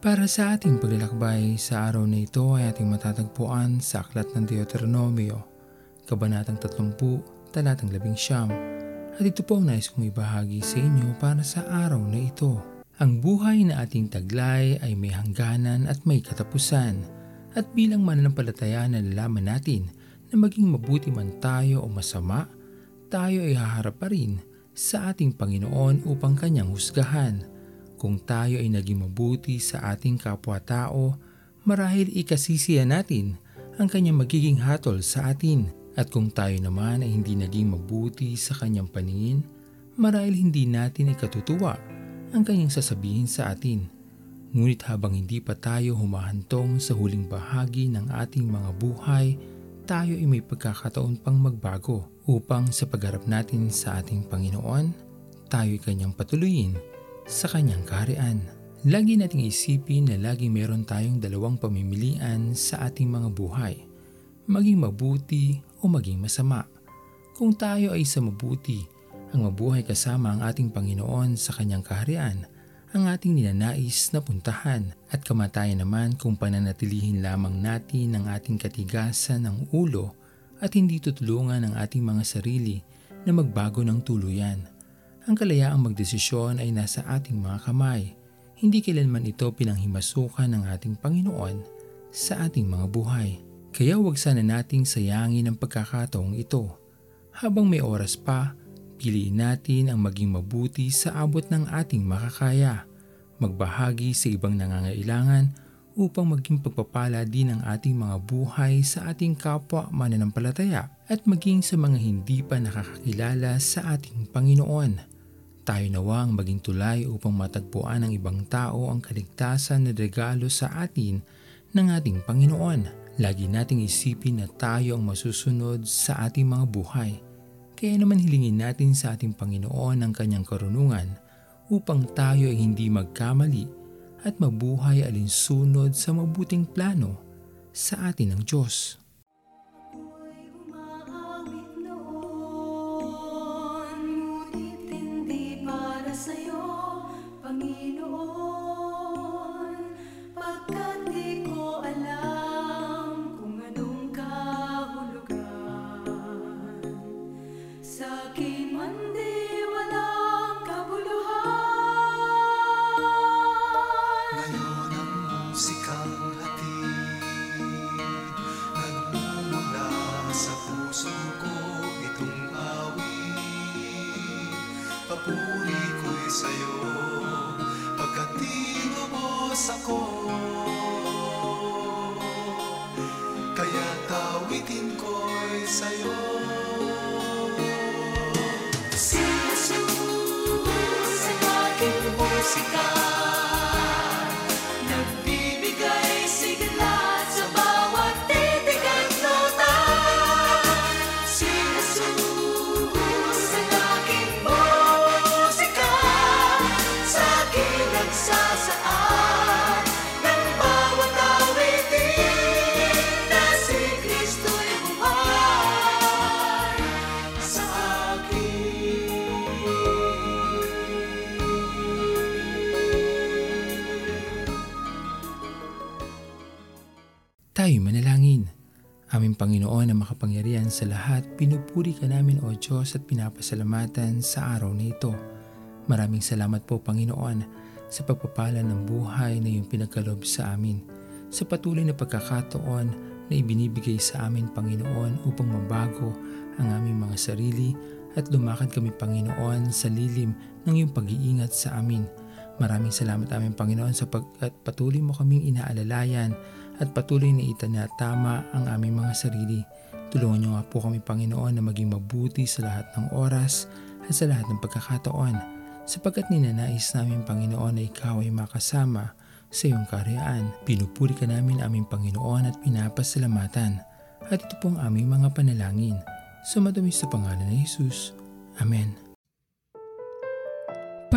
Para sa ating paglalakbay sa araw na ito ay ating matatagpuan sa Aklat ng Deuteronomio, Kabanatang 30, Talatang 11. At ito po ang nais kong ibahagi sa inyo para sa araw na ito. Ang buhay na ating taglay ay may hangganan at may katapusan. At bilang mananampalataya na nalaman natin na maging mabuti man tayo o masama, tayo ay haharap pa rin sa ating Panginoon upang kanyang husgahan. Kung tayo ay naging mabuti sa ating kapwa-tao, marahil ikasisiya natin ang kanyang magiging hatol sa atin. At kung tayo naman ay hindi naging mabuti sa kanyang paningin, marahil hindi natin ikatutuwa ang kanyang sasabihin sa atin. Ngunit habang hindi pa tayo humahantong sa huling bahagi ng ating mga buhay, tayo ay may pagkakataon pang magbago upang sa pagharap natin sa ating Panginoon, tayo ay kanyang patuloyin sa kanyang kaharian. Lagi nating isipin na lagi meron tayong dalawang pamimilian sa ating mga buhay. Maging mabuti o maging masama. Kung tayo ay sa mabuti, ang mabuhay kasama ang ating Panginoon sa kanyang kaharian, ang ating ninanais na puntahan at kamatayan naman kung pananatilihin lamang natin ang ating katigasan ng ulo at hindi tutulungan ang ating mga sarili na magbago ng tuluyan. Ang kalayaang magdesisyon ay nasa ating mga kamay. Hindi kailanman ito pinanghimasukan ng ating Panginoon sa ating mga buhay. Kaya huwag sana nating sayangin ang pagkakataong ito. Habang may oras pa, piliin natin ang maging mabuti sa abot ng ating makakaya. Magbahagi sa ibang nangangailangan upang maging pagpapala din ang ating mga buhay sa ating kapwa mananampalataya at maging sa mga hindi pa nakakakilala sa ating Panginoon. Tayo nawa ang maging tulay upang matagpuan ng ibang tao ang kaligtasan na regalo sa atin ng ating Panginoon. Lagi nating isipin na tayo ang masusunod sa ating mga buhay. Kaya naman hilingin natin sa ating Panginoon ang kanyang karunungan upang tayo ay hindi magkamali at mabuhay alinsunod sa mabuting plano sa atin ng Diyos. papuri sa ko. Tayo manalangin. Aming Panginoon na makapangyarihan sa lahat, pinupuri ka namin o Diyos at pinapasalamatan sa araw na ito. Maraming salamat po Panginoon sa pagpapala ng buhay na iyong pinagkalob sa amin. Sa patuloy na pagkakataon na ibinibigay sa amin Panginoon upang mabago ang aming mga sarili at lumakad kami Panginoon sa lilim ng iyong pag-iingat sa amin. Maraming salamat aming Panginoon sa pagkat patuloy mo kaming inaalalayan at patuloy na itanatama ang aming mga sarili. Tulungan niyo nga po kami Panginoon na maging mabuti sa lahat ng oras at sa lahat ng pagkakataon sapagkat ninanais namin Panginoon na ikaw ay makasama sa iyong karyaan. Pinupuri ka namin aming Panginoon at pinapasalamatan at ito pong aming mga panalangin. Sumatamis sa pangalan ni Jesus. Amen.